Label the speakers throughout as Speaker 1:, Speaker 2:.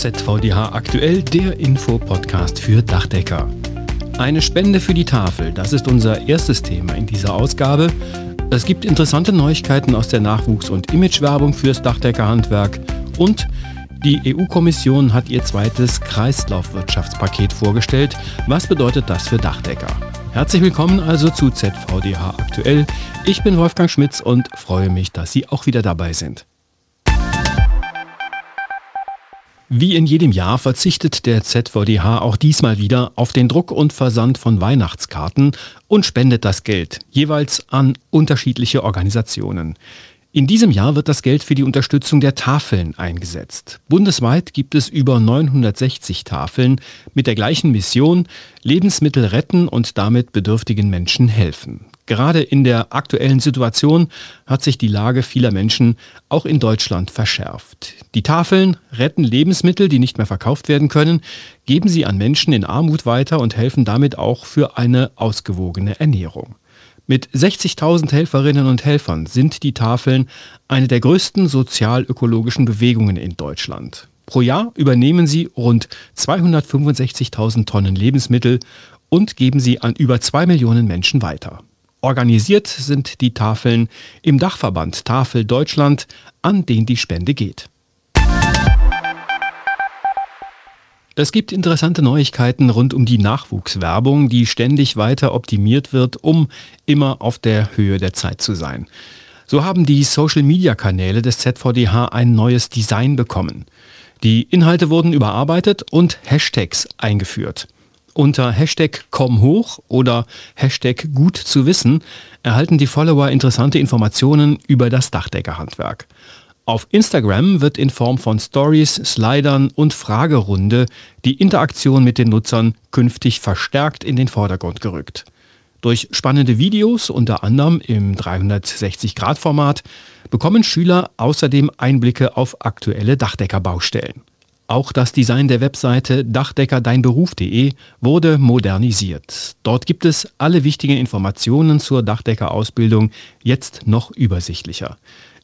Speaker 1: ZVDH aktuell, der Infopodcast für Dachdecker. Eine Spende für die Tafel, das ist unser erstes Thema in dieser Ausgabe. Es gibt interessante Neuigkeiten aus der Nachwuchs- und Imagewerbung fürs Dachdeckerhandwerk und die EU-Kommission hat ihr zweites Kreislaufwirtschaftspaket vorgestellt. Was bedeutet das für Dachdecker? Herzlich willkommen also zu ZVDH aktuell. Ich bin Wolfgang Schmitz und freue mich, dass Sie auch wieder dabei sind. Wie in jedem Jahr verzichtet der ZVDH auch diesmal wieder auf den Druck und Versand von Weihnachtskarten und spendet das Geld jeweils an unterschiedliche Organisationen. In diesem Jahr wird das Geld für die Unterstützung der Tafeln eingesetzt. Bundesweit gibt es über 960 Tafeln mit der gleichen Mission, Lebensmittel retten und damit bedürftigen Menschen helfen. Gerade in der aktuellen Situation hat sich die Lage vieler Menschen auch in Deutschland verschärft. Die Tafeln retten Lebensmittel, die nicht mehr verkauft werden können, geben sie an Menschen in Armut weiter und helfen damit auch für eine ausgewogene Ernährung. Mit 60.000 Helferinnen und Helfern sind die Tafeln eine der größten sozial-ökologischen Bewegungen in Deutschland. Pro Jahr übernehmen sie rund 265.000 Tonnen Lebensmittel und geben sie an über zwei Millionen Menschen weiter. Organisiert sind die Tafeln im Dachverband Tafel Deutschland, an den die Spende geht. Es gibt interessante Neuigkeiten rund um die Nachwuchswerbung, die ständig weiter optimiert wird, um immer auf der Höhe der Zeit zu sein. So haben die Social-Media-Kanäle des ZVDH ein neues Design bekommen. Die Inhalte wurden überarbeitet und Hashtags eingeführt. Unter Hashtag komm hoch oder Hashtag gut zu wissen erhalten die Follower interessante Informationen über das Dachdeckerhandwerk. Auf Instagram wird in Form von Stories, Slidern und Fragerunde die Interaktion mit den Nutzern künftig verstärkt in den Vordergrund gerückt. Durch spannende Videos, unter anderem im 360-Grad-Format, bekommen Schüler außerdem Einblicke auf aktuelle Dachdeckerbaustellen. Auch das Design der Webseite dachdeckerdeinberuf.de wurde modernisiert. Dort gibt es alle wichtigen Informationen zur Dachdeckerausbildung jetzt noch übersichtlicher.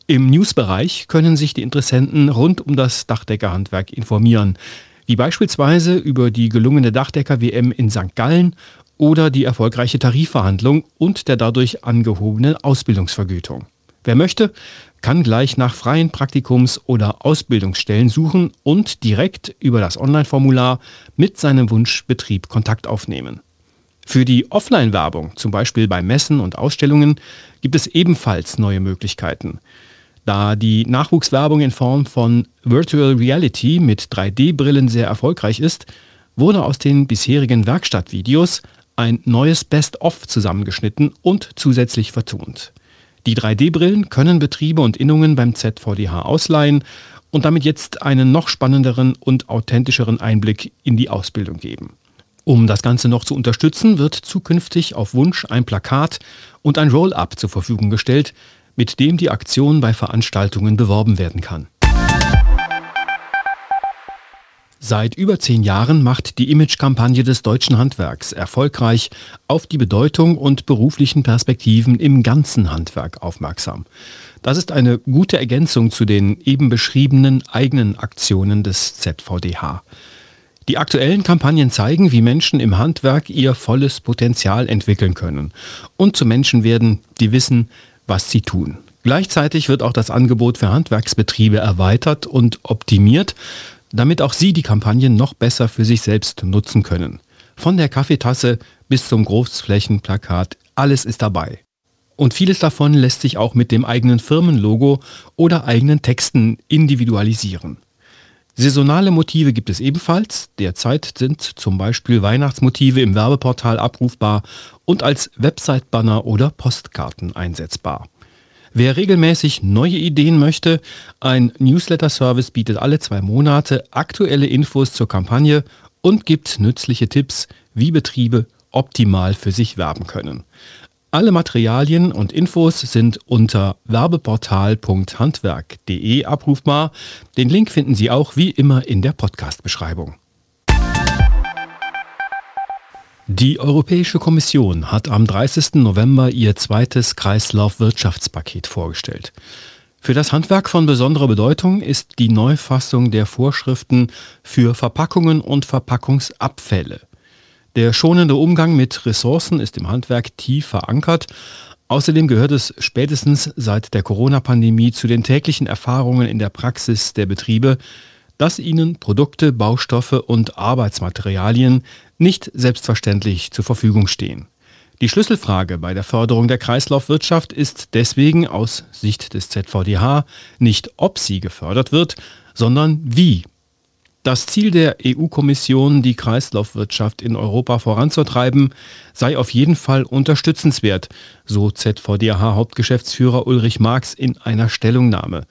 Speaker 1: Im Newsbereich können sich die Interessenten rund um das Dachdeckerhandwerk informieren, wie beispielsweise über die gelungene Dachdecker-WM in St. Gallen oder die erfolgreiche Tarifverhandlung und der dadurch angehobenen Ausbildungsvergütung. Wer möchte, kann gleich nach freien Praktikums- oder Ausbildungsstellen suchen und direkt über das Online-Formular mit seinem Wunschbetrieb Kontakt aufnehmen. Für die Offline-Werbung, zum Beispiel bei Messen und Ausstellungen, gibt es ebenfalls neue Möglichkeiten. Da die Nachwuchswerbung in Form von Virtual Reality mit 3D-Brillen sehr erfolgreich ist, wurde aus den bisherigen Werkstattvideos ein neues Best-of zusammengeschnitten und zusätzlich vertont. Die 3D-Brillen können Betriebe und Innungen beim ZVDH ausleihen und damit jetzt einen noch spannenderen und authentischeren Einblick in die Ausbildung geben. Um das Ganze noch zu unterstützen, wird zukünftig auf Wunsch ein Plakat und ein Roll-up zur Verfügung gestellt, mit dem die Aktion bei Veranstaltungen beworben werden kann. Seit über zehn Jahren macht die Imagekampagne des deutschen Handwerks erfolgreich auf die Bedeutung und beruflichen Perspektiven im ganzen Handwerk aufmerksam. Das ist eine gute Ergänzung zu den eben beschriebenen eigenen Aktionen des ZVDH. Die aktuellen Kampagnen zeigen, wie Menschen im Handwerk ihr volles Potenzial entwickeln können und zu Menschen werden, die wissen, was sie tun. Gleichzeitig wird auch das Angebot für Handwerksbetriebe erweitert und optimiert, damit auch Sie die Kampagnen noch besser für sich selbst nutzen können. Von der Kaffeetasse bis zum Großflächenplakat, alles ist dabei. Und vieles davon lässt sich auch mit dem eigenen Firmenlogo oder eigenen Texten individualisieren. Saisonale Motive gibt es ebenfalls. Derzeit sind zum Beispiel Weihnachtsmotive im Werbeportal abrufbar und als Website-Banner oder Postkarten einsetzbar. Wer regelmäßig neue Ideen möchte, ein Newsletter-Service bietet alle zwei Monate aktuelle Infos zur Kampagne und gibt nützliche Tipps, wie Betriebe optimal für sich werben können. Alle Materialien und Infos sind unter werbeportal.handwerk.de abrufbar. Den Link finden Sie auch wie immer in der Podcast-Beschreibung. Die Europäische Kommission hat am 30. November ihr zweites Kreislaufwirtschaftspaket vorgestellt. Für das Handwerk von besonderer Bedeutung ist die Neufassung der Vorschriften für Verpackungen und Verpackungsabfälle. Der schonende Umgang mit Ressourcen ist im Handwerk tief verankert. Außerdem gehört es spätestens seit der Corona-Pandemie zu den täglichen Erfahrungen in der Praxis der Betriebe, dass ihnen Produkte, Baustoffe und Arbeitsmaterialien nicht selbstverständlich zur Verfügung stehen. Die Schlüsselfrage bei der Förderung der Kreislaufwirtschaft ist deswegen aus Sicht des ZVDH nicht, ob sie gefördert wird, sondern wie. Das Ziel der EU-Kommission, die Kreislaufwirtschaft in Europa voranzutreiben, sei auf jeden Fall unterstützenswert, so ZVDH-Hauptgeschäftsführer Ulrich Marx in einer Stellungnahme.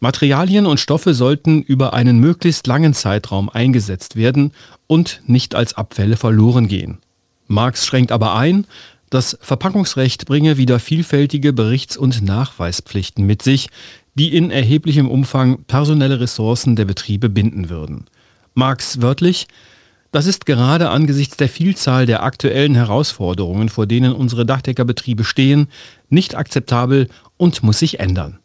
Speaker 1: Materialien und Stoffe sollten über einen möglichst langen Zeitraum eingesetzt werden und nicht als Abfälle verloren gehen. Marx schränkt aber ein, das Verpackungsrecht bringe wieder vielfältige Berichts- und Nachweispflichten mit sich, die in erheblichem Umfang personelle Ressourcen der Betriebe binden würden. Marx wörtlich, das ist gerade angesichts der Vielzahl der aktuellen Herausforderungen, vor denen unsere Dachdeckerbetriebe stehen, nicht akzeptabel und muss sich ändern.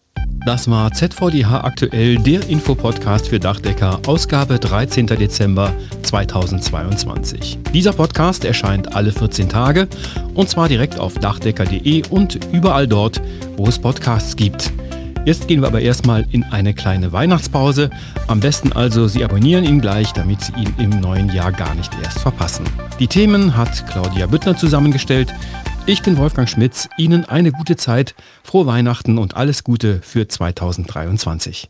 Speaker 1: Das war ZVDH aktuell, der Infopodcast für Dachdecker, Ausgabe 13. Dezember 2022. Dieser Podcast erscheint alle 14 Tage und zwar direkt auf dachdecker.de und überall dort, wo es Podcasts gibt. Jetzt gehen wir aber erstmal in eine kleine Weihnachtspause. Am besten also, Sie abonnieren ihn gleich, damit Sie ihn im neuen Jahr gar nicht erst verpassen. Die Themen hat Claudia Büttner zusammengestellt. Ich bin Wolfgang Schmitz. Ihnen eine gute Zeit, frohe Weihnachten und alles Gute für 2023.